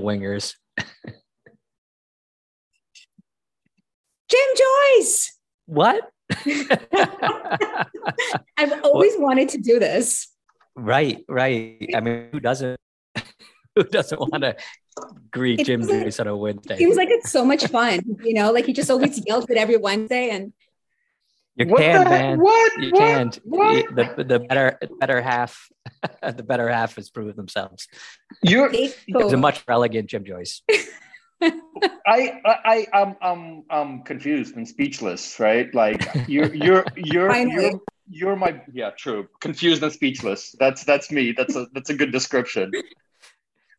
wingers. Jim Joyce. What? I've always wanted to do this. Right, right. I mean, who doesn't? Who doesn't want to greet Jim Joyce on a Wednesday? Seems like it's so much fun, you know. Like he just always yells it every Wednesday, and you what can, man. What? You what? can. What? The, the better better half, the better half has proved themselves. You're it's a much more elegant Jim Joyce. I I I'm I'm I'm confused and speechless, right? Like you're you're you're you're you're my yeah, true. Confused and speechless. That's that's me. That's a that's a good description.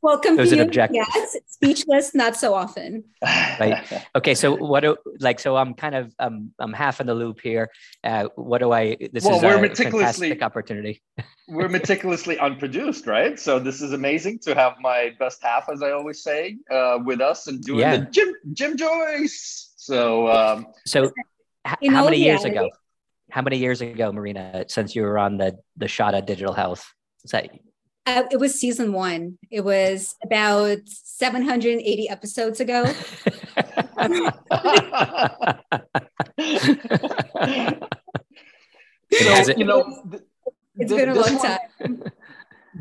Well, confused, yes. Speechless, not so often. right. Okay. So what? Do, like, so I'm kind of um, I'm half in the loop here. Uh, what do I? This well, is we're a meticulously, fantastic opportunity. we're meticulously unproduced, right? So this is amazing to have my best half, as I always say, uh, with us and doing yeah. the Jim Jim Joyce. So um, so h- how many years ago? How many years ago, Marina, since you were on the the Shot of Digital Health? Is that uh, it was season one. It was about 780 episodes ago. you know, you know th- it's th- been a long one, time.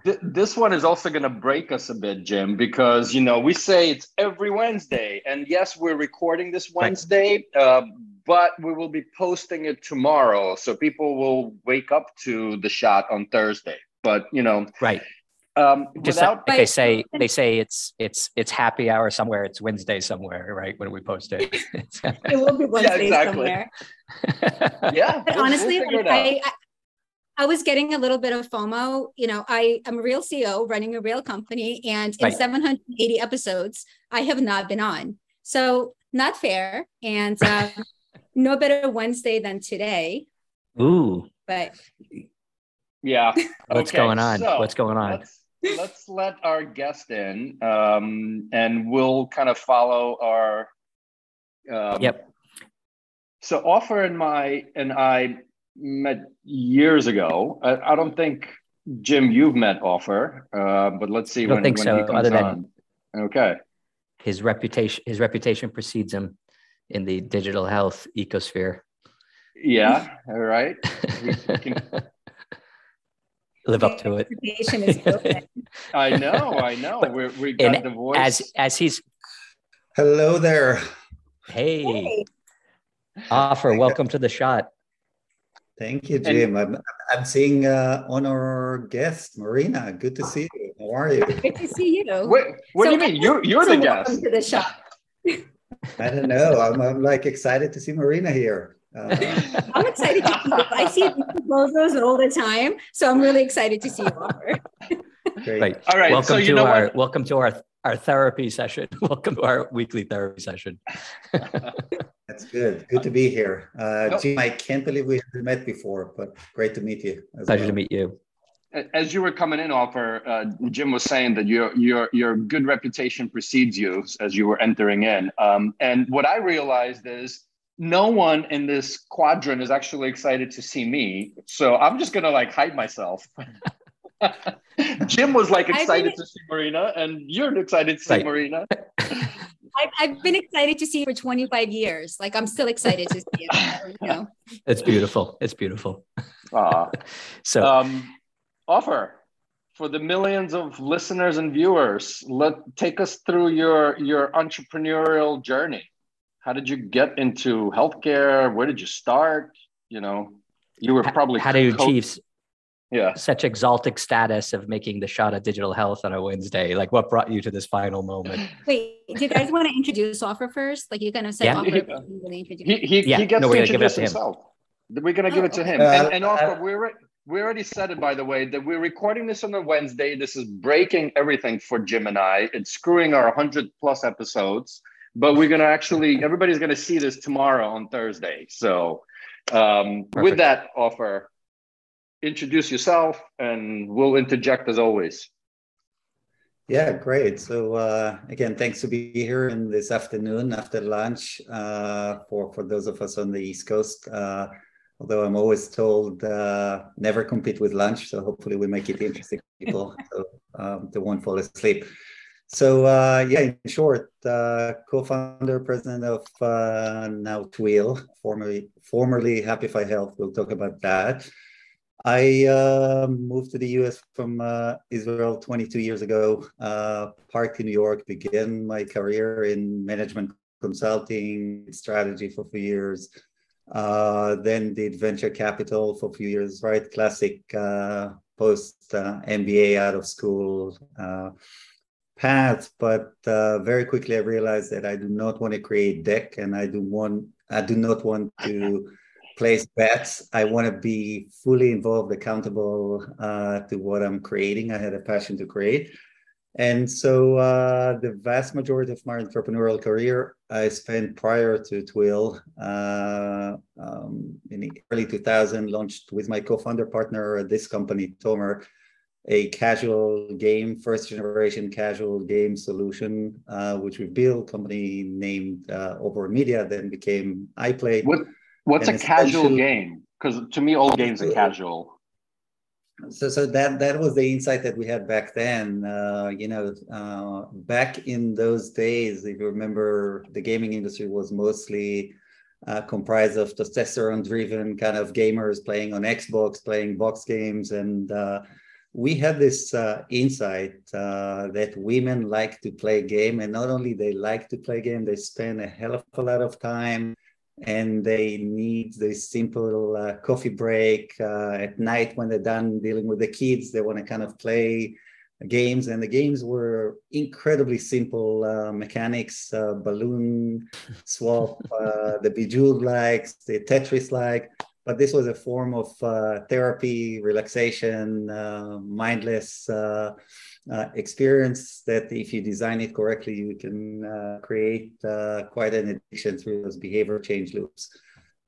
Th- this one is also going to break us a bit, Jim, because you know we say it's every Wednesday, and yes, we're recording this Wednesday, uh, but we will be posting it tomorrow, so people will wake up to the shot on Thursday. But you know, right? Um, Just without, like they say, they say it's it's it's happy hour somewhere. It's Wednesday somewhere, right? When we post it, it will be Wednesday yeah, exactly. somewhere. yeah, but we'll, honestly, we'll like, I, I, I was getting a little bit of FOMO. You know, I am a real CEO running a real company, and in right. 780 episodes, I have not been on. So not fair, and uh, no better Wednesday than today. Ooh, but yeah, what's okay, going on? So what's going on? Let's, let's let our guest in, um, and we'll kind of follow our. Um, yep. So, Ofer and my and I met years ago. I, I don't think Jim, you've met Ofer, uh, but let's see I don't when, think when so, he comes other on. Than okay. His reputation, his reputation precedes him in the digital health ecosphere. Yeah. All right. We can, live up to it. I know, I know. We're, we got the voice. As as he's. Hello there. Hey. hey. Ofer, welcome to the shot. Thank you, Jim. And, I'm, I'm seeing uh, honor guest Marina. Good to see you. How are you? Good to see you. Wait, what so do you mean? You're you're the guest. Welcome to the shot. I don't know. I'm, I'm like excited to see Marina here. Uh, I'm excited to see you. I see logos all the time, so I'm really excited to see you Ofer. Great. All right. Welcome so to our what? welcome to our our therapy session. welcome to our weekly therapy session. That's good. Good to be here. Uh, Jim, I can't believe we haven't met before, but great to meet you. Pleasure well. to meet you. As you were coming in, Ofer uh, Jim was saying that your your your good reputation precedes you as you were entering in. Um, and what I realized is no one in this quadrant is actually excited to see me. So I'm just gonna like hide myself. Jim was like excited been, to see Marina, and you're excited to see right. Marina. I've, I've, been excited to see for 25 years. Like I'm still excited to see it. You know? It's beautiful. It's beautiful. Uh, so, um, Ofer for the millions of listeners and viewers. Let take us through your your entrepreneurial journey how did you get into healthcare? Where did you start? You know, you were probably how do you achieve yeah such exalted status of making the shot at digital health on a Wednesday? Like, what brought you to this final moment? Wait, do you guys want to introduce Ofer first? Like, you kind of say yeah. Ofer, he, he, he, yeah. he gets no, to introduce himself. Him. We're gonna give it to him. Uh, and, and Ofer, uh, we're we already said it by the way that we're recording this on a Wednesday. This is breaking everything for Jim and I. It's screwing our 100 plus episodes but we're going to actually everybody's going to see this tomorrow on thursday. So um, with that Ofer introduce yourself and we'll interject as always. Yeah great. So uh, again thanks to be here in this afternoon after lunch uh, for for those of us on the east coast. Uh, although i'm always told uh, never compete with lunch so hopefully we make it interesting people so um, they won't fall asleep so uh, yeah, in short, uh, co-founder, president of uh, now Twill, formerly formerly Happify Health. We'll talk about that. I uh, moved to the US from uh, Israel 22 years ago. Uh, parked in New York, began my career in management consulting, strategy for a few years. Uh, then did venture capital for a few years, right? Classic post MBA out of school path. But very quickly I realized that I do not want to create deck and I do want I do not want to place bets. I want to be fully involved, accountable uh, to what I'm creating. I had a passion to create. And so uh, the vast majority of my entrepreneurial career I spent prior to Twill uh, um, in the early 2000, launched with my co-founder partner this company, Tomer, a casual game, first generation casual game solution, uh, which we built, company named uh, Oberon Media, then became iPlay. What What's and a casual game? Because to me, all games are casual. So, so that that was the insight that we had back then. Uh, you know, uh, back in those days, if you remember, the gaming industry was mostly uh, comprised of testosterone-driven kind of gamers playing on Xbox, playing box games, and uh, we had this uh, insight uh, that women like to play game, and not only they like to play game, they spend a hell of a lot of time and they need this simple uh, coffee break uh, at night when they're done dealing with the kids. They want to kind of play games, and the games were incredibly simple uh, mechanics: uh, balloon swap, the Bejeweled likes, the Tetris like. But this was a form of uh, therapy, relaxation, mindless uh, experience that if you design it correctly, you can uh, create uh, quite an addiction through those behavior change loops.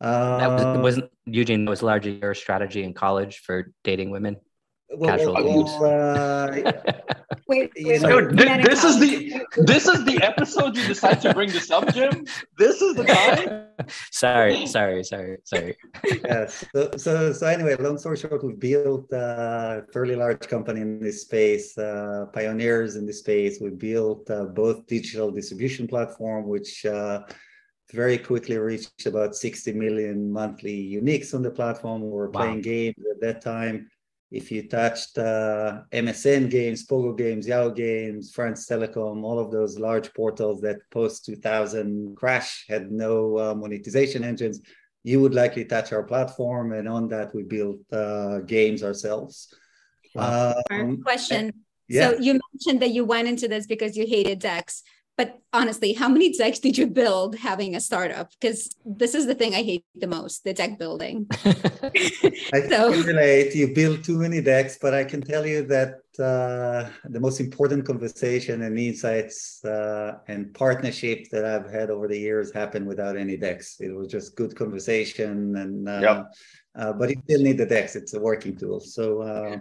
that was, uh, wasn't Eugene. That was largely your strategy in college for dating women. Well, casual well, uh, wait, wait, wait, this is the this is the episode you decide to bring this up, Jim. This is the time. sorry, sorry, sorry, sorry. yeah. So, so, so anyway, long story short, we built a fairly large company in this space, uh, pioneers in this space. We built uh, both digital distribution platform, which uh, very quickly reached about 60 million monthly uniques on the platform. We were wow. playing games at that time if you touched uh, MSN games, Pogo games, Yahoo games, France Telecom, all of those large portals that post 2000 crash had no uh, monetization engines, you would likely touch our platform. And on that, we built uh, games ourselves. Wow. Um, question. Yeah. So you mentioned that you went into this because you hated decks but honestly how many decks did you build having a startup? Because this is the thing i hate the most the deck building. I so. can relate. You build too many decks but i can tell you that uh, the most important conversation and insights uh, and partnership that i've had over the years happened without any decks. It was just good conversation and uh, yep. Uh, but you still need the decks. It's a working tool. So uh,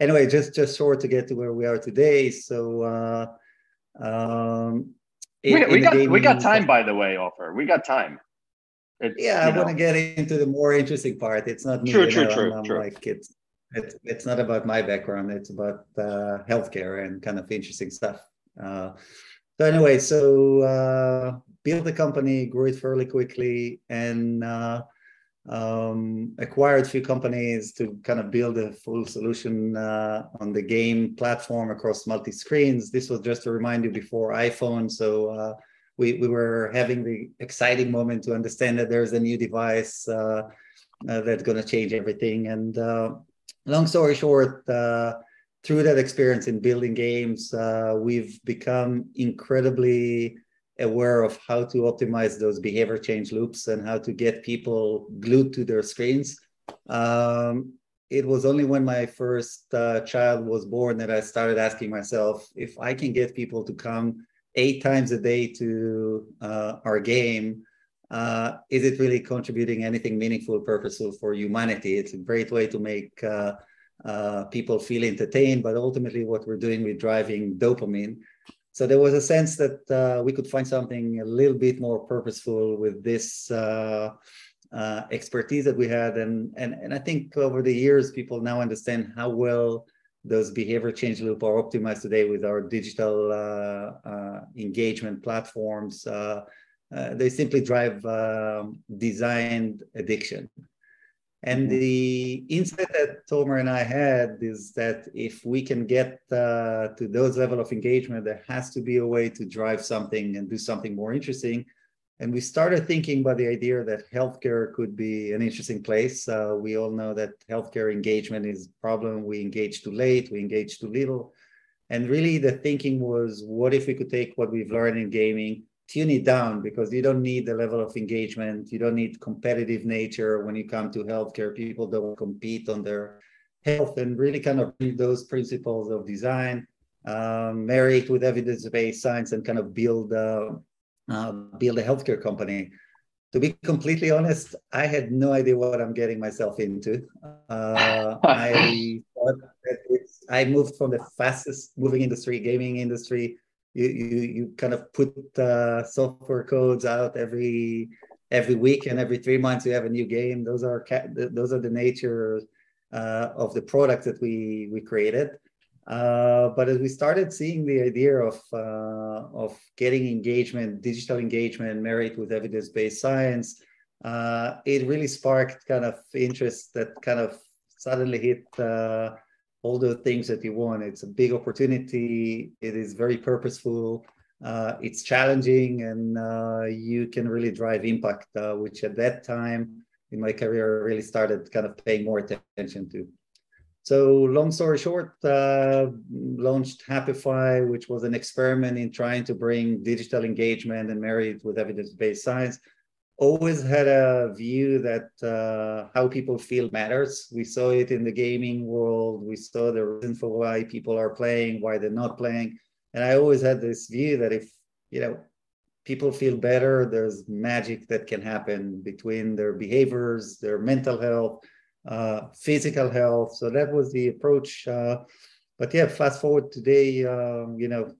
anyway just just short to get to where we are today. So uh, um, in, we, we got we got time, by the way, Ofer. We got time. It's, yeah, I want to get into the more interesting part. It's not me. True, true, know, true, I'm, true. Like it's, it's it's not about my background. It's about uh, healthcare and kind of interesting stuff. Uh, so anyway, so uh, built the company, grew it fairly quickly, and uh, um, acquired a few companies to kind of build a full solution uh, on the game platform across multi screens. This was just to remind you before iPhone. So uh, we, we were having the exciting moment to understand that there's a new device uh, uh that's going to change everything. And uh, long story short, uh, through that experience in building games, we've become incredibly aware of how to optimize those behavior change loops and how to get people glued to their screens. Um, it was only when my first uh, child was born that I started asking myself if I can get people to come eight times a day to uh, our game, uh, is it really contributing anything meaningful, purposeful for humanity? It's a great way to make uh, uh, people feel entertained, but ultimately, what we're doing, we're driving dopamine. So there was a sense that uh, we could find something a little bit more purposeful with this uh, uh, expertise that we had, and and and I think over the years, people now understand how well those behavior change loop are optimized today with our digital uh, uh, engagement platforms. Uh, they simply drive um, design addiction. And mm-hmm. the insight that Tomer and I had is that if we can get uh, to those level of engagement, there has to be a way to drive something and do something more interesting. And we started thinking about the idea that healthcare could be an interesting place. Uh, we all know that healthcare engagement is a problem. We engage too late, we engage too little. And really the thinking was, what if we could take what we've learned in gaming tune it down because you don't need the level of engagement. You don't need competitive nature when you come to healthcare. People don't compete on their health and really kind of bring those principles of design, um, marry it with evidence-based science and kind of build, uh, uh, build a healthcare company. To be completely honest, I had no idea what I'm getting myself into. Uh, I I moved from the fastest moving industry, gaming industry, you you, you kind of put uh, software codes out every every week and every three months you have a new game. Those are those are the nature uh, of the product that we we created. Uh, but as we started seeing the idea of uh, of getting engagement digital engagement married with evidence-based science uh, it really sparked kind of interest that kind of suddenly hit uh, all the things that you want. It's a big opportunity. It is very purposeful. Uh, it's challenging, and uh, you can really drive impact, uh, which at that time in my career really started kind of paying more attention to. So, long story short, uh, launched Happify, which was an experiment in trying to bring digital engagement and marry it with evidence-based science always had a view that uh, how people feel matters. We saw it in the gaming world. We saw the reason for why people are playing, why they're not playing. And I always had this view that if, you know, people feel better, there's magic that can happen between their behaviors, their mental health, uh, physical health. So that was the approach. Uh, but yeah, fast forward today, uh, you know,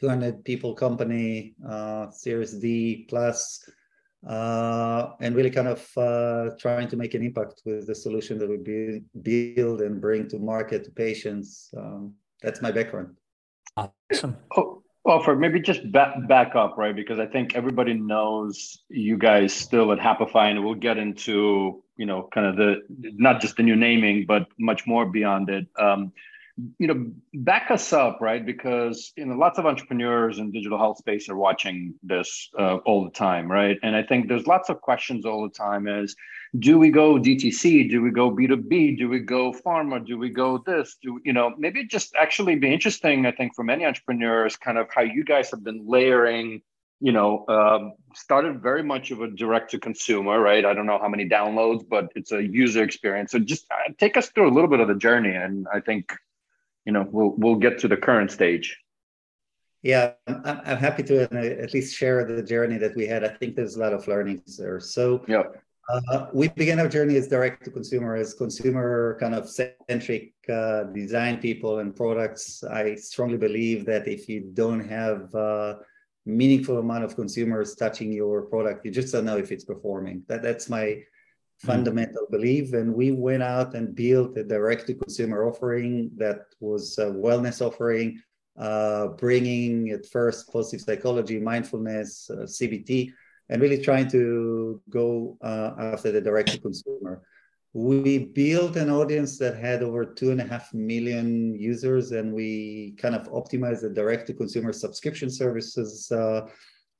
200 people company, uh, Series D plus, and really kind of uh, trying to make an impact with the solution that we build and bring to market to patients. Um, that's my background. Awesome. Oh, Ofer, maybe just back, back up, right? Because I think everybody knows you guys still at Happify, and we'll get into, you know, kind of the, not just the new naming, but much more beyond it. Um, you know back us up right? Because you know lots of entrepreneurs in digital health space are watching this uh, all the time right? And i think there's lots of questions all the time is do we go dtc do we go b2b do we go pharma? Do we go this? Do you know maybe just actually be interesting i think for many entrepreneurs kind of how you guys have been layering you know um, started very much of a direct to consumer right? I don't know how many downloads but it's a user experience. So just uh, take us through a little bit of the journey and i think you know we'll we'll get to the current stage. Yeah i'm, I'm happy to uh, at least share the journey that we had. I think there's a lot of learnings there. So yeah. uh, we began our journey as direct to consumer as consumer kind of centric uh, design people and products. I strongly believe that if you don't have uh, meaningful amount of consumers touching your product you just don't know if it's performing. That that's my. Fundamental belief. And we went out and built a direct to consumer offering that was a wellness offering, uh, bringing at first positive psychology, mindfulness, uh, CBT, and really trying to go uh, after the direct to consumer. We built an audience that had over two and a half million users, and we kind of optimized the direct to consumer subscription services uh,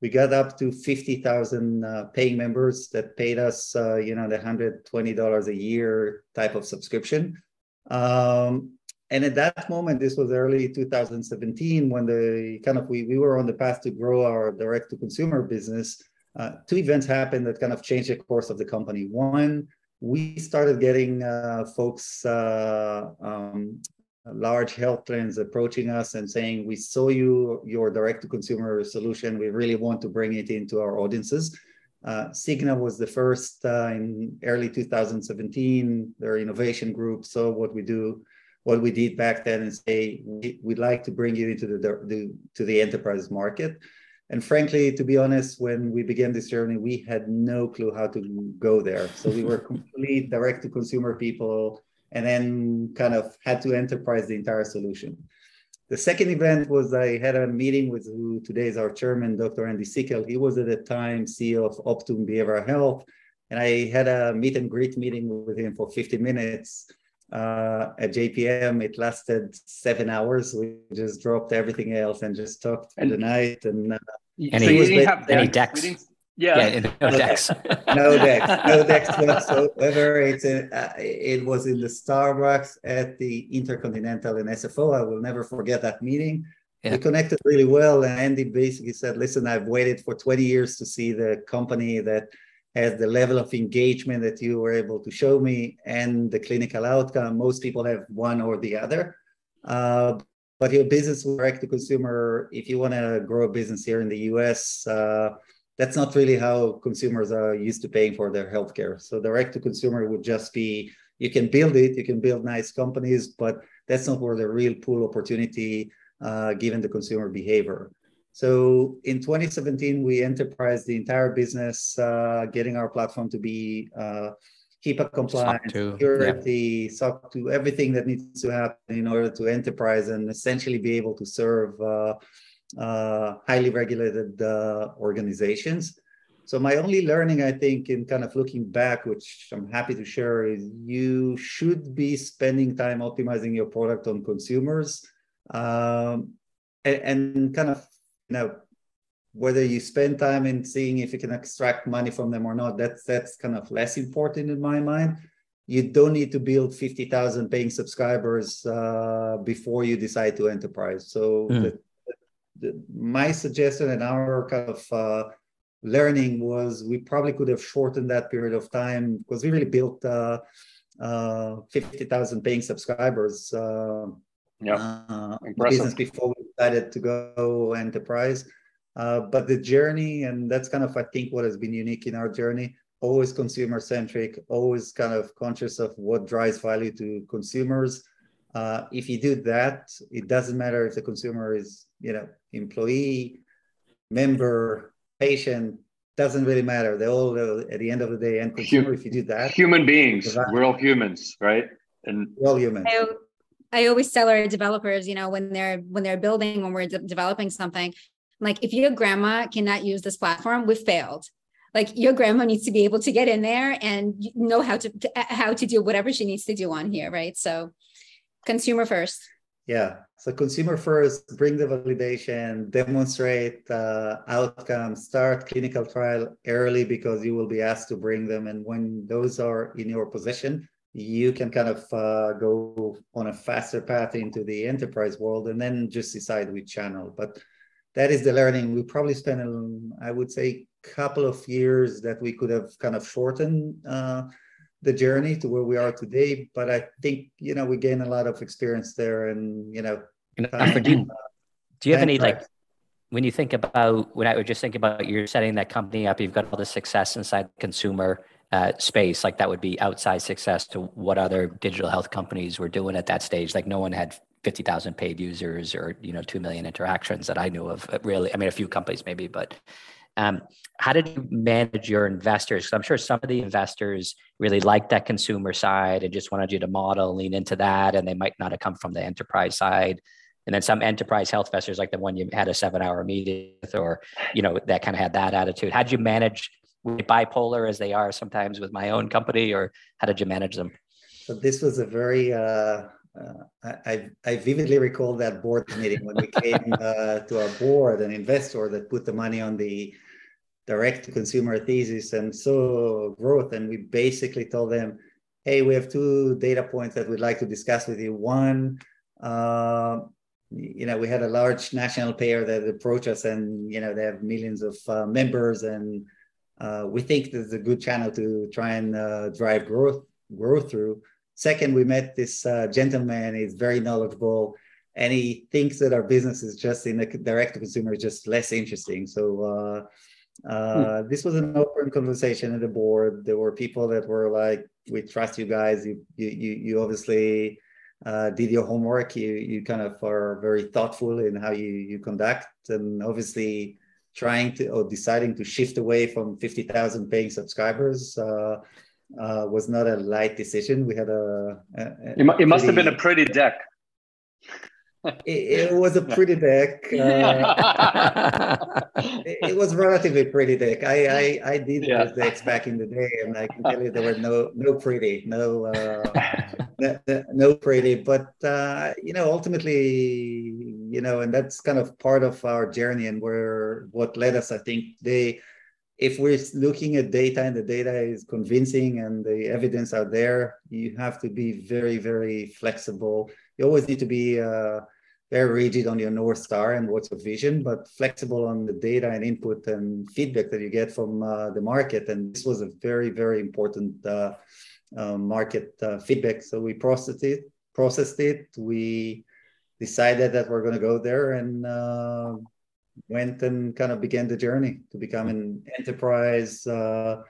we got up to 50,000 uh, paying members that paid us, uh, you know, the $120 a year type of subscription. Um, and at that moment, this was early 2017 when the kind of we, we were on the path to grow our direct to consumer business. Uh, two events happened that kind of changed the course of the company. One, we started getting uh, folks uh, um, large health plans approaching us and saying, we saw you, your direct to consumer solution. We really want to bring it into our audiences. Uh, Cigna was the first uh, in early 2017. Their innovation group saw what we do, what we did back then, and say we, would like to bring you into the, the to the enterprise market. And frankly, to be honest, when we began this journey, we had no clue how to go there. So we were complete direct to consumer people and then kind of had to enterprise the entire solution. The second event was I had a meeting with who today is our chairman, Dr. Andy Sickel. He was at the time CEO of Optum Behavioral Health. And I had a meet and greet meeting with him for 50 minutes uh, at JPM. It lasted seven hours. We just dropped everything else and just talked and, the night. And uh, any, so you didn't have any decks? Yeah. yeah no decks. no decks. No decks whatsoever. It's a, uh, it was in the Starbucks at the Intercontinental in SFO. I will never forget that meeting. Yeah. We connected really well. And Andy basically said, listen, I've waited for 20 years to see the company that has the level of engagement that you were able to show me and the clinical outcome. Most people have one or the other. Uh, but your business direct to consumer, if you want to grow a business here in the US, uh, that's not really how consumers are used to paying for their healthcare. So direct to consumer would just be you can build it, you can build nice companies, but that's not where the real pool opportunity uh, given the consumer behavior. So in 2017, we enterprised the entire business, uh, getting our platform to be uh, HIPAA compliant, security, yeah. SOC 2, everything that needs to happen in order to enterprise and essentially be able to serve uh, highly regulated uh, organizations. So my only learning, I think, in kind of looking back, which I'm happy to share, is you should be spending time optimizing your product on consumers. Um, and, and, kind of know whether you spend time in seeing if you can extract money from them or not that's that's kind of less important in my mind you don't need to build 50,000 paying subscribers uh, before you decide to enterprise so mm. the, the, my suggestion and our kind of uh, learning was we probably could have shortened that period of time because we really built uh, uh 50,000 paying subscribers uh, yeah, uh, business before we decided to go enterprise. Uh, but the journey, and that's kind of I think what has been unique in our journey. Always consumer centric, always kind of conscious of what drives value to consumers. Uh, if you do that, it doesn't matter if the consumer is, you know, employee, member, patient, doesn't really matter. They all, at the end of the day, end consumer. Hum- if you do that, human beings, we're all humans, right? And we're all humans. I always tell our developers, you know, when they're when they're building when we're de- developing something, like if your grandma cannot use this platform, we've failed. Like your grandma needs to be able to get in there and know how to, to how to do whatever she needs to do on here, right? So, consumer first. Yeah. So consumer first, bring the validation, demonstrate uh, outcomes, start clinical trial early because you will be asked to bring them. And when those are in your possession, you can kind of uh, go on a faster path into the enterprise world and then just decide which channel. But that is the learning. We probably spent, um, I would say, couple of years that we could have kind of shortened uh, the journey to where we are today. But I think you know we gain a lot of experience there, and you know. do, you, do you have any like when you think about when I was just thinking about you're setting that company up, you've got all the success inside the consumer uh, space, like that would be outside success to what other digital health companies were doing at that stage. Like no one had 50,000 paid users or, you know, 2 million interactions that I knew of uh, really. I mean, a few companies maybe, but um, how did you manage your investors? Because I'm sure some of the investors really liked that consumer side and just wanted you to model, lean into that, and they might not have come from the enterprise side. And then some enterprise health investors, like the one you had a seven-hour meeting with, or you know, that kind of had that attitude. How did you manage with bipolar as they are sometimes with my own company, or how did you manage them? So this was a very uh, uh, I, I vividly recall that board meeting when we came uh, to our board, an investor that put the money on the direct to consumer thesis and saw growth, and we basically told them, "Hey, we have two data points that we'd like to discuss with you. One." Uh, you know, we had a large national payer that approached us, and you know they have millions of uh, members, and uh, we think this is a good channel to try and uh, drive growth growth through. Second, we met this uh, gentleman. He's very knowledgeable, and he thinks that our business is just in the direct to consumer, just less interesting. So uh, uh, hmm. this was an open conversation at the board. There were people that were like, "We trust you guys. You you you obviously." Uh, did your homework. You you kind of are very thoughtful in how you you conduct, and obviously trying to or deciding to shift away from 50,000 paying subscribers uh, uh, was not a light decision. We had a. a, it, it must have been a pretty deck. It, it, was a pretty deck. Uh, it, it, was relatively pretty deck. I I, I did yeah. those decks back in the day, and I can tell you there were no no pretty, no uh, no, no, pretty. But uh, you know, ultimately, you know, and that's kind of part of our journey, and where what led us, I think, they. If we're looking at data and the data is convincing and the evidence out there, you have to be very, very flexible. You always need to be uh, very rigid on your north star and what's your vision, but flexible on the data and input and feedback that you get from uh, the market. And this was a very, very important uh, uh, market uh, feedback. So we processed it. Processed it. We decided that we're going to go there and uh, went and kind of began the journey to become an enterprise uh,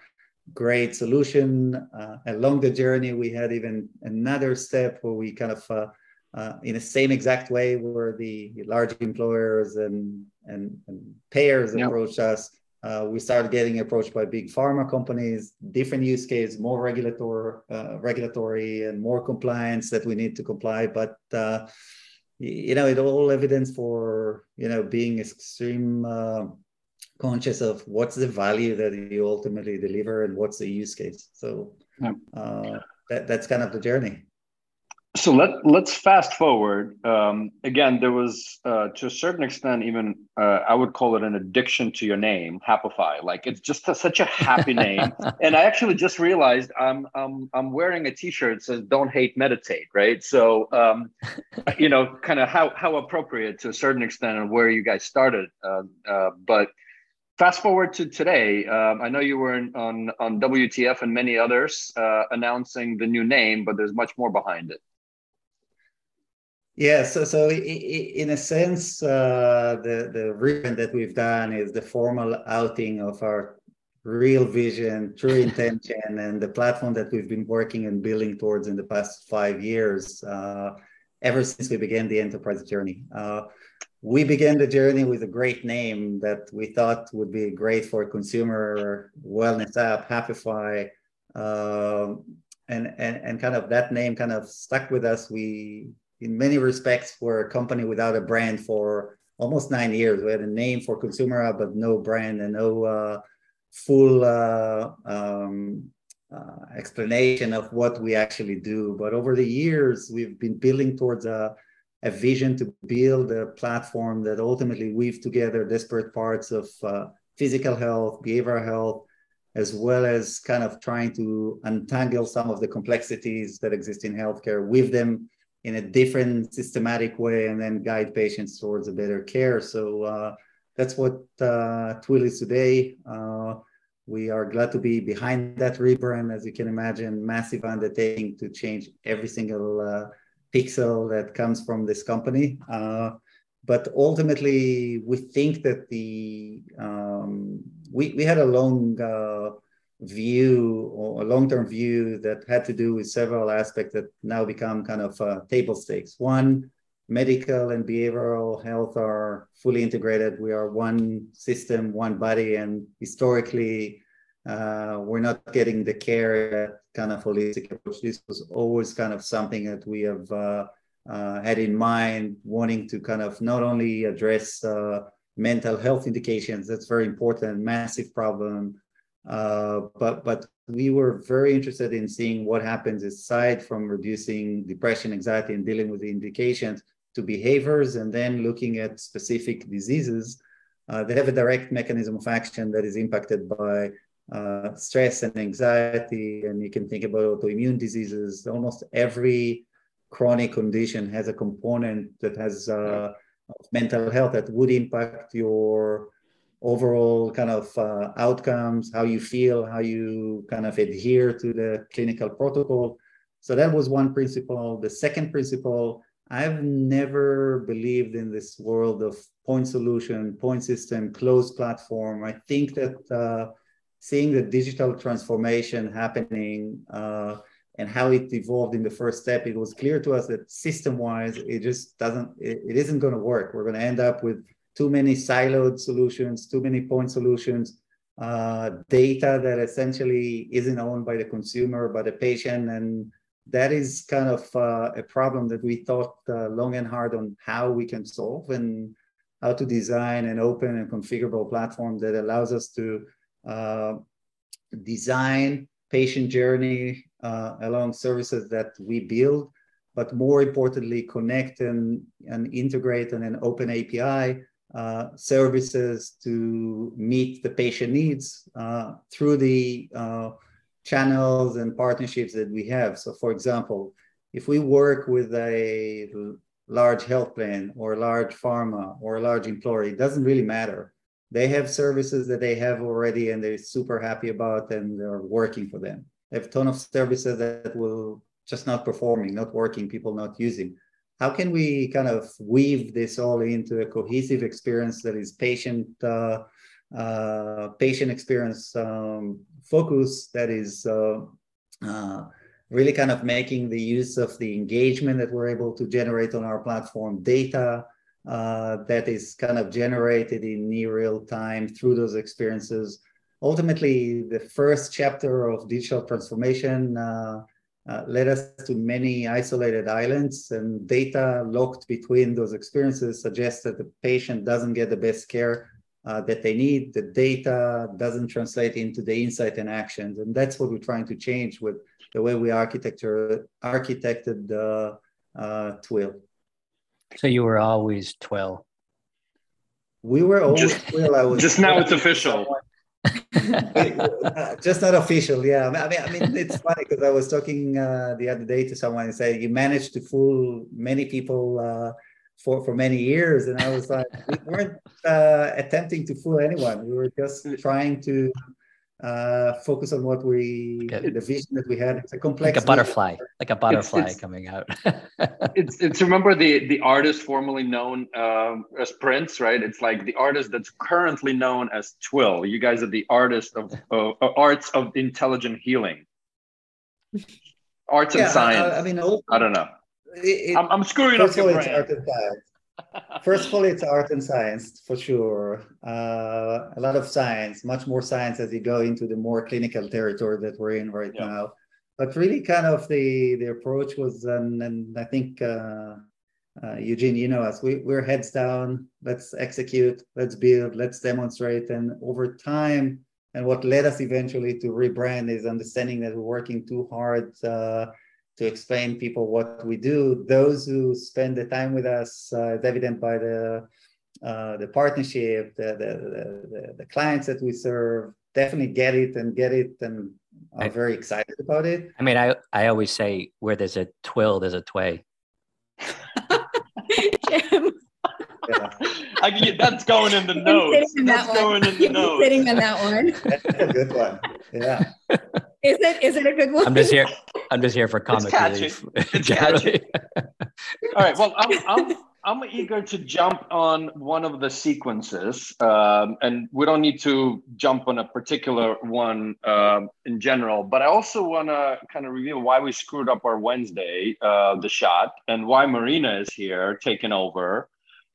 great solution. along the journey, we had even another step where we kind of uh, in the same exact way where the large employers and and, and payers yep. approach us. Uh, we started getting approached by big pharma companies, different use case, more regulatory, uh, regulatory and more compliance that we need to comply. But uh, you know, it all evidence for you know being extreme uh, conscious of what's the value that you ultimately deliver and what's the use case. So yep. Uh, that, that's kind of the journey so let let's fast forward. Um, again, there was uh, to a certain extent, even uh, I would call it an addiction to your name, Happify. Like it's just a, such a happy name. and I actually just realized I'm I'm I'm wearing a T-shirt that says "Don't hate, meditate." Right. So um, you know, kind of how how appropriate to a certain extent and where you guys started. Uh, uh but fast forward to today. Um, I know you were in, on on WTF and many others uh, announcing the new name, but there's much more behind it. Yeah, so so in a sense, uh, the the rebrand that we've done is the formal outing of our real vision, true intention, and the platform that we've been working and building towards in the past five years, uh, ever since we began the enterprise journey. Uh, we began the journey with a great name that we thought would be great for a consumer wellness app, Happify. Um, and, and, and kind of that name kind of stuck with us. We in many respects were a company without a brand for almost nine years. We had a name for consumer app, but no brand and no uh, full uh, um, uh, explanation of what we actually do. But over the years, we've been building towards a, a vision to build a platform that ultimately weave together disparate parts of uh, physical health, behavioral health, as well as kind of trying to untangle some of the complexities that exist in healthcare with them in a different systematic way and then guide patients towards a better care. So uh, that's what uh, Twill is today. Uh, we are glad to be behind that rebrand, as you can imagine, massive undertaking to change every single uh, pixel that comes from this company. Uh, but ultimately, we think that the um, we, we had a long uh, view or a long-term view that had to do with several aspects that now become kind of uh, table stakes. One, medical and behavioral health are fully integrated. We are one system, one body, and historically, uh, we're not getting the care kind of holistic approach. This was always kind of something that we have uh, uh, had in mind, wanting to kind of not only address uh, mental health indications, that's very important, massive problem, uh, but but we were very interested in seeing what happens aside from reducing depression, anxiety, and dealing with the indications to behaviors, and then looking at specific diseases uh, that have a direct mechanism of action that is impacted by uh, stress and anxiety. And you can think about autoimmune diseases. Almost every chronic condition has a component that has uh, mental health that would impact your overall kind of uh, outcomes, how you feel, how you kind of adhere to the clinical protocol. So that was one principle. The second principle, I've never believed in this world of point solution, point system, closed platform. I think that uh, seeing the digital transformation happening uh, and how it evolved in the first step, it was clear to us that system-wise, it just doesn't, it, it isn't going to work. We're going to end up with too many siloed solutions, too many point solutions. uh, data that essentially isn't owned by the consumer, but the patient. And that is kind of uh, a problem that we thought uh, long and hard on how we can solve and how to design an open and configurable platform that allows us to uh, design patient journey uh, along services that we build, but more importantly, connect and, and integrate on an open API uh, services to meet the patient needs uh, through the uh, channels and partnerships that we have. So, for example, if we work with a large health plan or a large pharma or a large employer, it doesn't really matter. They have services that they have already and they're super happy about and they're working for them. They have a ton of services that will just not performing, not working, people not using. How can we kind of weave this all into a cohesive experience that is patient uh, uh, patient experience um, focus that is uh, uh, really kind of making the use of the engagement that we're able to generate on our platform data uh, that is kind of generated in near real time through those experiences. Ultimately, the first chapter of digital transformation uh, led us to many isolated islands and data locked between those experiences suggests that the patient doesn't get the best care uh, that they need. The data doesn't translate into the insight and actions. And that's what we're trying to change with the way we architecture, architected the uh, Twill. So you were always Twill. We were always just, Twill. I was just now it's official. Uh, just not official, yeah. I mean, I mean, it's funny because I was talking uh, the other day to someone and say you managed to fool many people uh, for for many years, and I was like, we weren't uh, attempting to fool anyone. We were just trying to uh, focus on what we the vision that we had. It's a complex like a butterfly, like a butterfly it's, it's, coming out. it's it's remember the the artist formerly known um, as Prince, right? It's like the artist that's currently known as Twill. You guys are the artist of uh, arts of intelligent healing, arts yeah, and science. I, I mean, I don't know. It, I'm, I'm screwing up your brain. First of all, it's art and science for sure. Uh, a lot of science, much more science as you go into the more clinical territory that we're in right yeah. now. But really, kind of the the approach was, and, and I think uh, uh, Eugene, you know us, we, we're heads down. Let's execute. Let's build. Let's demonstrate. And over time, and what led us eventually to rebrand is understanding that we're working too hard uh, to explain people what we do. Those who spend the time with us uh, is evident by the uh, the partnership, the, the, the, the, clients that we serve definitely get it and get it and are very excited about it. I mean, I, I always say where there's a twill, there's a tway. Jim. Yeah. I, that's going in the notes. In that's that going in the notes. Sitting on that one. That's a good one. Yeah. Is it? Is it a good one? I'm just here. I'm just here for comic relief. It's catchy. All right. Well, I'm, I'm I'm eager to jump on one of the sequences, um, and we don't need to jump on a particular one um, in general. But I also want to kind of reveal why we screwed up our Wednesday, uh, the shot, and why Marina is here taking over.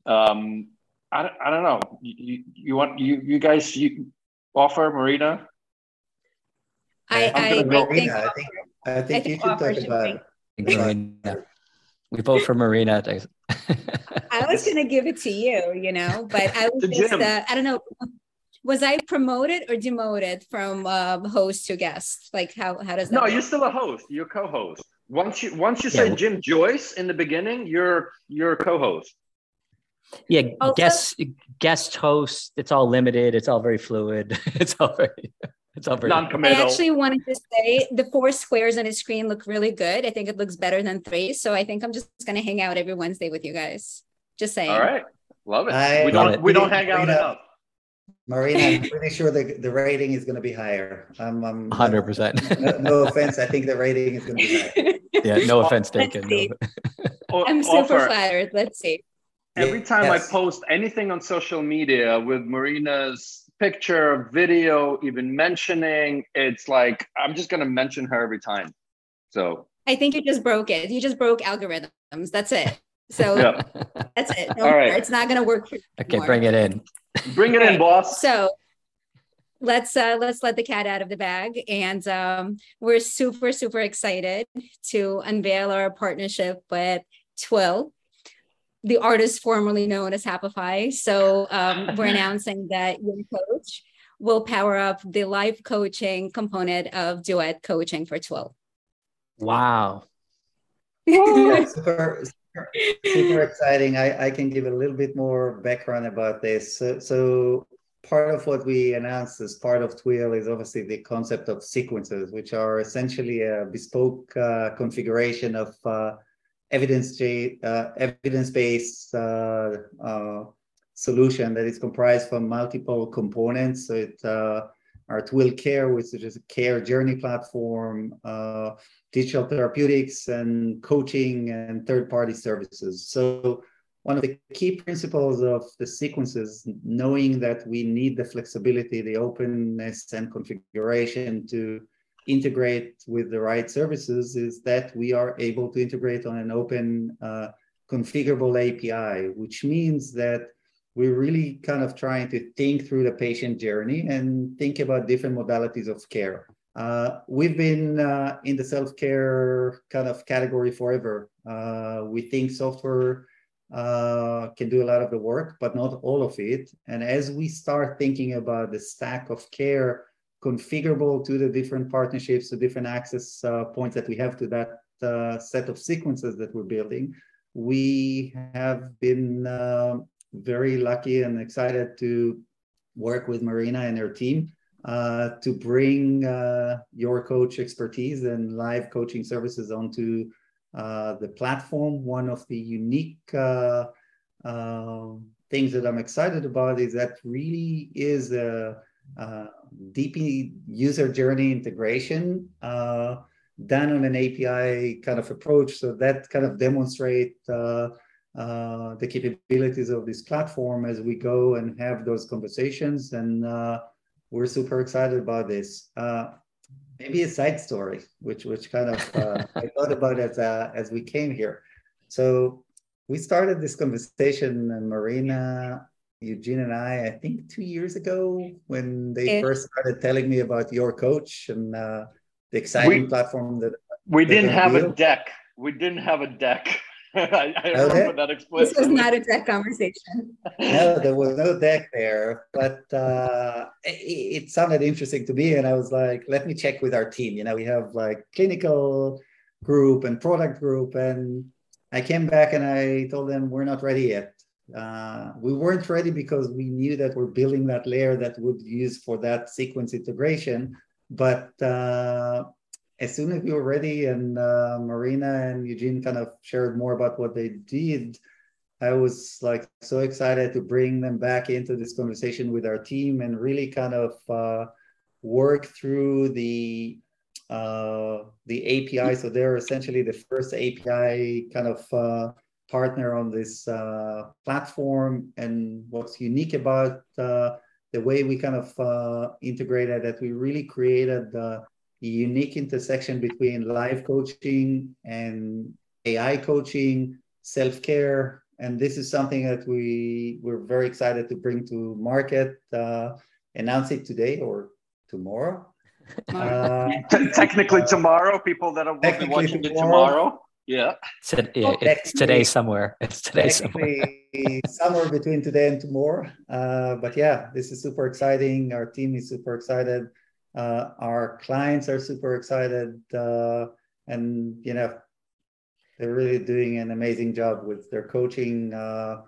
Um, I, I don't know. You, you want you you guys you Ofer Marina? I, I, I, think, I think I think, you should talk about Marina. We vote for Marina. I was going to give it to you, you know, but I was just, uh, I don't know. Was I promoted or demoted from uh, host to guest? Like how how does that? No, work? you're still a host. You're co-host. Once you once you say yeah. Jim Joyce in the beginning, you're you're a co-host. Yeah, also, guest guest host. It's all limited. It's all very fluid. It's all very. It's all very non-committal. I actually wanted to say the four squares on his screen look really good. I think it looks better than three. So I think I'm just going to hang out every Wednesday with you guys. Just saying. All right, love it. I, we don't it. we don't hang out Marina, enough. Marina, I'm pretty sure the, the rating is going to be higher. I'm, I'm 100%. No, no, offense. I think the rating is going to be higher. Yeah, no offense taken. I'm super flattered. Let's see. Every time yes. I post anything on social media with Marina's picture, video, even mentioning, it's like I'm just gonna mention her every time. So I think you just broke it. You just broke algorithms. That's it. So yeah. that's it. No All right. It's not gonna work. okay, bring it in. Bring it in, boss. So let's uh, let's let the cat out of the bag, and um, we're super super excited to unveil our partnership with Twill, the artist formerly known as Happify. So um, we're announcing that your coach will power up the live coaching component of duet coaching for Twill. Wow. yeah, super, super, super, exciting. I, I can give a little bit more background about this. So, so part of what we announced as part of Twill is obviously the concept of sequences, which are essentially a bespoke uh, configuration of uh, evidence uh, evidence-based uh, uh, solution that is comprised from multiple components. So it uh, our Twill Care, which is a care journey platform, uh, digital therapeutics and coaching and third-party services. So one of the key principles of the sequences, knowing that we need the flexibility, the openness and configuration to integrate with the right services is that we are able to integrate on an open uh, configurable API, which means that we're really kind of trying to think through the patient journey and think about different modalities of care. Uh, we've been uh, in the self-care kind of category forever. Uh, we think software uh, can do a lot of the work, but not all of it. And as we start thinking about the stack of care configurable to the different partnerships, the different access uh, points that we have to that uh, set of sequences that we're building. We have been uh, very lucky and excited to work with Marina and her team uh, to bring uh, YourCoach expertise and live coaching services onto uh, the platform. One of the unique things that I'm excited about is that really is a uh, deep user journey integration uh, done on an API kind of approach. So that kind of demonstrate uh, uh, the capabilities of this platform as we go and have those conversations. And uh, we're super excited about this. Uh, maybe a side story, which which kind of I thought about as as we came here. So we started this conversation, and Marina Eugene and I, I think two years ago, when they first started telling me about YourCoach and uh, the exciting we, platform that we didn't have a deck. We didn't have a deck. I, I remember that explicitly. This was not a deck conversation. no, there was no deck there, but uh, it, it, sounded interesting to me, and I was like, let me check with our team. You know, we have like clinical group and product group, and I came back and I told them we're not ready yet uh, we weren't ready because we knew that we're building that layer that would use for that sequence integration. But uh, as soon as we were ready and uh, Marina and Eugene kind of shared more about what they did, I was like so excited to bring them back into this conversation with our team and really kind of uh, work through the uh, the API. So they're essentially the first API kind of uh, partner on this uh, platform. And what's unique about uh, the way we kind of uh, integrated that we really created the unique intersection between live coaching and AI coaching, self-care. And this is something that we we're very excited to bring to market, uh, announce it today or tomorrow. Uh, technically tomorrow, people that are watching tomorrow. it tomorrow. Yeah. It's, yeah, it's today somewhere. It's today somewhere. somewhere between today and tomorrow. Uh, but yeah, this is super exciting. Our team is super excited. Uh, our clients are super excited. Uh, and, you know, they're really doing an amazing job with their coaching. Uh,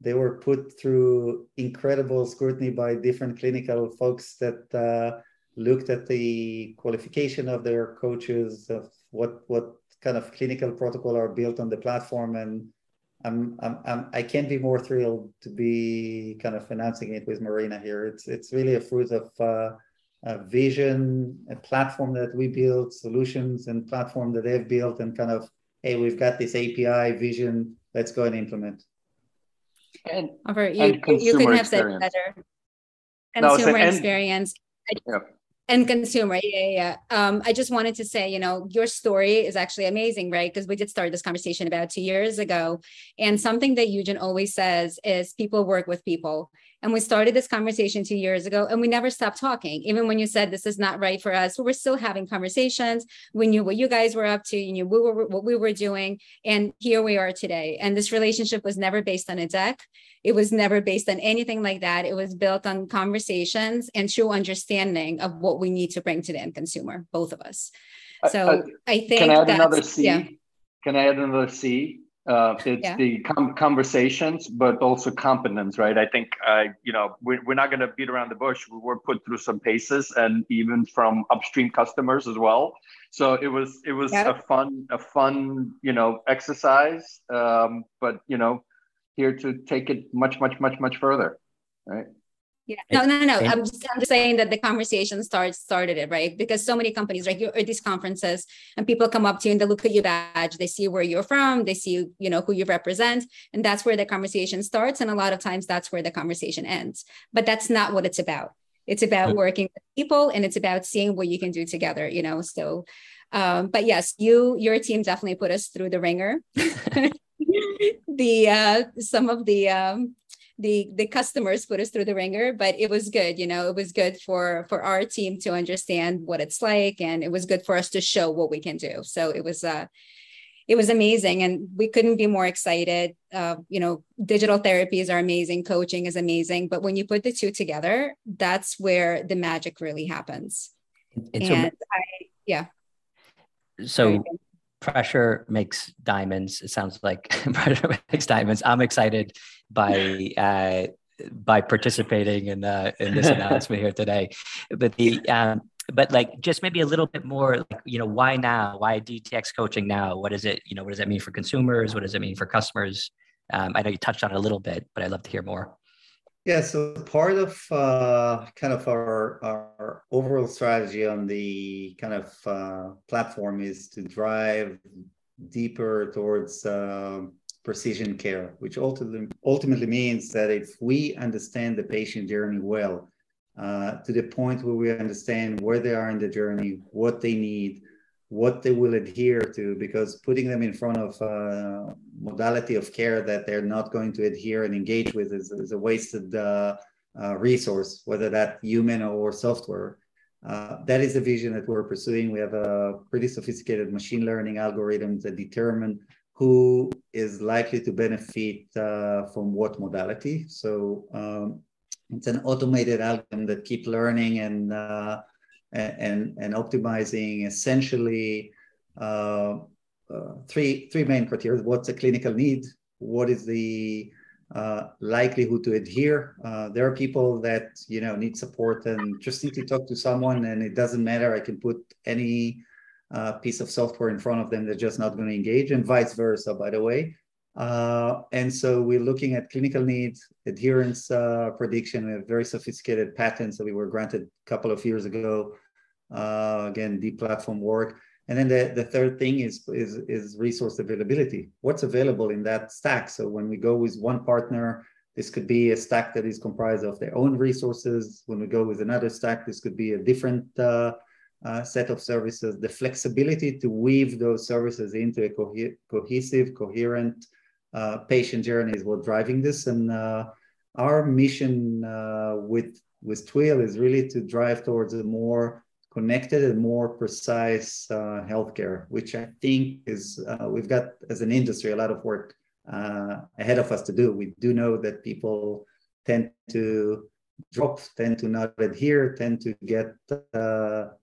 they were put through incredible scrutiny by different clinical folks that uh, looked at the qualification of their coaches, of what, what kind of clinical protocol are built on the platform and I'm, I'm, I'm, I can't be more thrilled to be kind of announcing it with Marina here. It's, it's really a fruit of uh, a vision, a platform that we built, solutions and platform that they've built, and kind of, hey, we've got this API vision. Let's go and implement. And, you, and you couldn't have said better. Consumer no, experience. And, and consumer yeah yeah um, i just wanted to say you know your story is actually amazing right? Because we did start this conversation about two years ago. And something that Eugene always says is people work with people And we started this conversation two years ago, and we never stopped talking. Even when you said this is not right for us, we were still having conversations. We knew what you guys were up to, you knew we were, what we were doing. And here we are today. And this relationship was never based on a deck. It was never based on anything like that. It was built on conversations and true understanding of what we need to bring to the end consumer, both of us. So uh, I think can I add another C? Yeah. Can I add another C? Uh, it's yeah. the com- conversations, but also competence, right? I think, uh, you know, we're, we're not going to beat around the bush. We were put through some paces, and even from upstream customers as well. So it was it was a fun a fun you know exercise, um, but you know, here to take it much much much much further, right? Yeah, no, no, no. I'm just, I'm just saying that the conversation starts started it right because so many companies, right? You're at these conferences, and people come up to you and they look at your badge, they see where you're from, they see you know who you represent, and that's where the conversation starts. And a lot of times, that's where the conversation ends. But that's not what it's about. It's about working with people, and it's about seeing what you can do together. You know, so. Um, but yes, you your team definitely put us through the ringer. the uh, some of the um, the the customers put us through the ringer but it was good you know it was good for for our team to understand what it's like and it was good for us to show what we can do. So it was uh it was amazing and we couldn't be more excited. Uh, you know digital therapies are amazing coaching is amazing but when you put the two together that's where the magic really happens. And, I, yeah. So pressure makes diamonds. It sounds like pressure makes diamonds. I'm excited by uh, by participating in uh, in this announcement here today. But the um, but like just maybe a little bit more like you know why now why dtx coaching now what is it you know what does that mean for consumers what does it mean for customers um, i know you touched on it a little bit but i'd love to hear more yeah, so part of uh, kind of our, our overall strategy on the kind of uh, platform is to drive deeper towards uh, precision care, which ultimately, ultimately means that if we understand the patient journey well, uh, to the point where we understand where they are in the journey, what they need, what they will adhere to because putting them in front of a modality of care that they're not going to adhere and engage with is, is a wasted uh, uh, resource whether that human or software. Uh, that is the vision that we're pursuing. We have a pretty sophisticated machine learning algorithms that determine who is likely to benefit uh, from what modality. So um, it's an automated algorithm that keep learning and uh, and, and optimizing essentially uh, uh, three, three main criteria. What's the clinical need? What is the uh, likelihood to adhere? Uh, there are people that, you know, need support and just need to talk to someone and it doesn't matter. I can put any uh, piece of software in front of them. They're just not going to engage and vice versa, by the way. Uh, and so we're looking at clinical needs, adherence uh, prediction. We have very sophisticated patents that we were granted a couple of years ago. Uh, again, deep platform work. And then the, the third thing is, is, is resource availability. What's available in that stack? So when we go with one partner, this could be a stack that is comprised of their own resources. When we go with another stack, this could be a different uh, uh, set of services. The flexibility to weave those services into a co cohesive, coherent uh, patient journeys what driving this. And uh, our mission uh, with with Twill is really to drive towards a more connected and more precise uh, healthcare, which I think is uh, we've got as an industry a lot of work ahead of us to do. We do know that people tend to drop, tend to not adhere, tend to get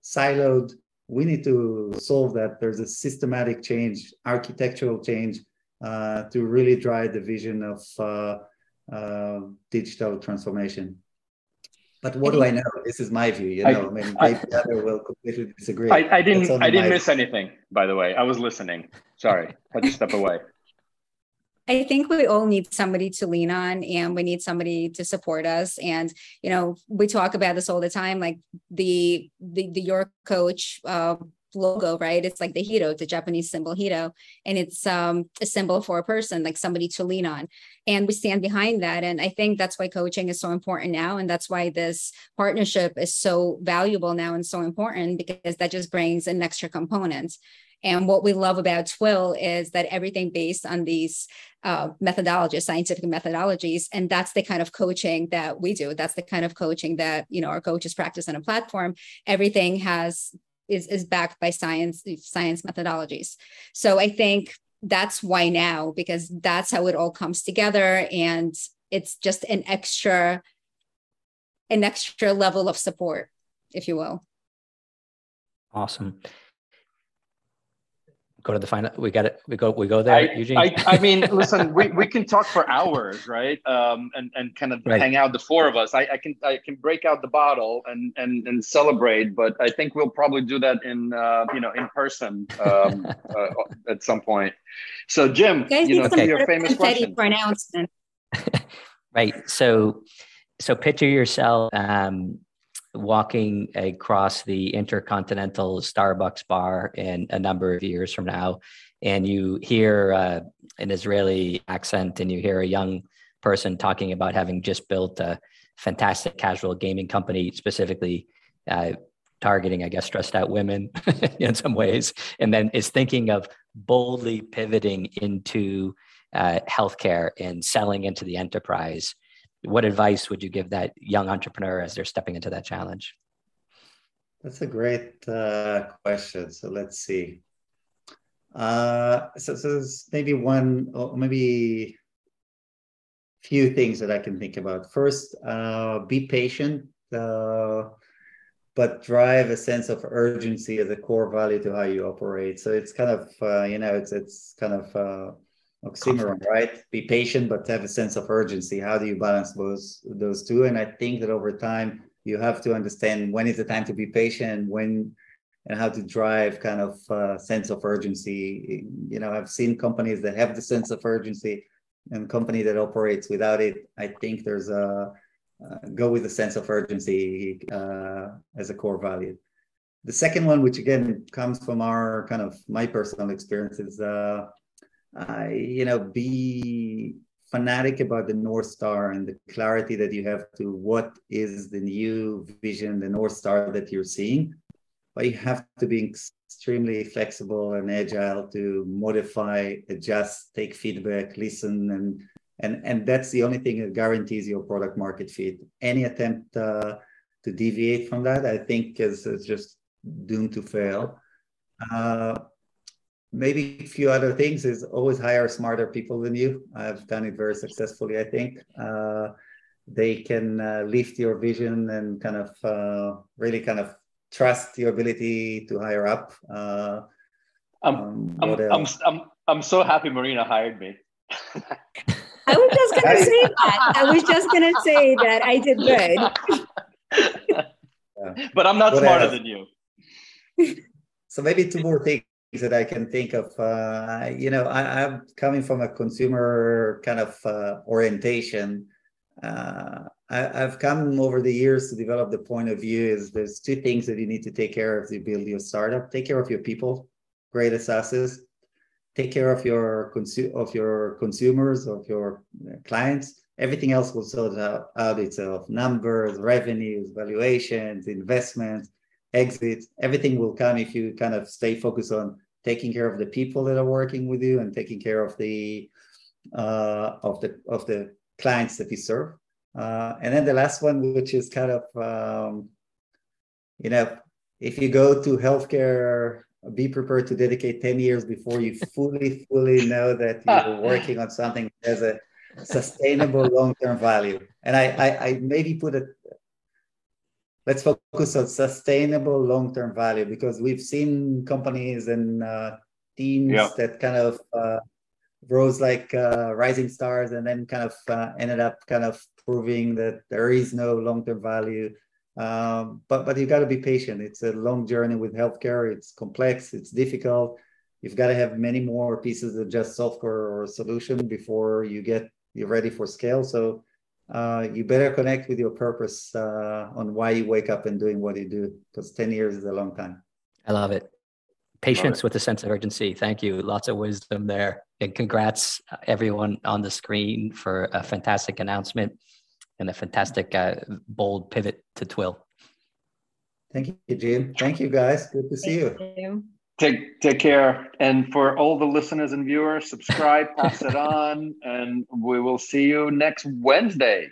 siloed. We need to solve that. There's a systematic change, architectural change uh, to really drive the vision of uh, uh, digital transformation. But what do I know? This is my view. You know, I, mean, maybe the other will completely disagree. I, I didn't. I didn't miss view. anything. By the way, I was listening. Sorry, I just step away. I think we all need somebody to lean on and we need somebody to support us. And, you know, we talk about this all the time, like the, the, the your coach, uh, logo, right? It's like the Hito, the Japanese symbol Hito, and it's um, a symbol for a person, like somebody to lean on. And we stand behind that. And I think that's why coaching is so important now. And that's why this partnership is so valuable now and so important because that just brings an extra component. And what we love about Twill is that everything based on these uh, methodologies, scientific methodologies, and that's the kind of coaching that we do. That's the kind of coaching that you know our coaches practice on a platform. Everything has is is backed by science science methodologies. So I think that's why now because that's how it all comes together and it's just an extra an extra level of support if you will awesome go to the final we got it we go we go there I, eugene? I, I mean listen we, we can talk for hours right? Um and and kind of right. hang out the four of us. I, I can i can break out the bottle and and and celebrate but i think we'll probably do that in uh you know in person um uh, at some point. So jim you, you know okay. your famous question. pronouncement right so so picture yourself um walking across the intercontinental Starbucks bar in a number of years from now, and you hear uh, an Israeli accent and you hear a young person talking about having just built a fantastic casual gaming company, specifically uh, targeting, I guess, stressed out women in some ways, and then is thinking of boldly pivoting into uh, healthcare and selling into the enterprise what advice would you give that young entrepreneur as they're stepping into that challenge? That's a great uh, question. So let's see. Uh, so, so there's maybe one, or maybe few things that I can think about. First, uh, be patient, uh, but drive a sense of urgency as a core value to how you operate. So it's kind of, uh, you know, it's it's kind of uh, oxymoron, right? Be patient, but have a sense of urgency. How do you balance those those two? And I think that over time, you have to understand when is the time to be patient, when and how to drive kind of uh, sense of urgency. You know, I've seen companies that have the sense of urgency, and company that operates without it. I think there's a uh, go with a sense of urgency uh, as a core value. The second one, which again comes from our kind of my personal experience, is uh, uh, you know, be fanatic about the North Star and the clarity that you have to what is the new vision, the North Star that you're seeing. But you have to be extremely flexible and agile to modify, adjust, take feedback, listen, and and and that's the only thing that guarantees your product market fit. Any attempt uh, to deviate from that, I think, is, is just doomed to fail. Uh, maybe a few other things is always hire smarter people than you. I've done it very successfully, I think. Uh, they can uh, lift your vision and kind of uh, really kind of trust your ability to hire up. Uh, I'm, um, I'm, I'm, I'm, I'm so happy Marina hired me. I was just going to say that. I was just going to say that I did good. yeah. But I'm not what smarter else? than you. So maybe two more things that I can think of. Uh, you know, I, am coming from a consumer kind of uh, orientation. Uh, I, have come over the years to develop the point of view is there's two things that you need to take care of to build your startup. Take care of your people, great assets. Take care of your consu- of your consumers, of your clients. Everything else will sort out, out itself. Numbers, revenues, valuations, investments exits, everything will come if you kind of stay focused on taking care of the people that are working with you and taking care of the uh, of the of the clients that you serve. Uh, and then the last one, which is kind of um, you know, if you go to healthcare, be prepared to dedicate 10 years before you fully, fully know that you're working on something that has a sustainable long-term value. And I, I, I maybe put it let's focus on sustainable long-term value because we've seen companies and uh, teams yeah. that kind of uh, rose like uh, rising stars and then kind of uh, ended up kind of proving that there is no long-term value. Um, but but you got to be patient. It's a long journey with healthcare. It's complex. It's difficult. You've got to have many more pieces of just software or solution before you get you're ready for scale. So uh, you better connect with your purpose uh, on why you wake up and doing what you do because 10 years is a long time. I love it. Patience love it. with a sense of urgency. Thank you. Lots of wisdom there. And congrats uh, everyone on the screen for a fantastic announcement and a fantastic uh, bold pivot to twill. Thank you jim. Thank you guys. Good to see you. you. Take take care, and for all the listeners and viewers, subscribe, pass it on, and we will see you next Wednesday.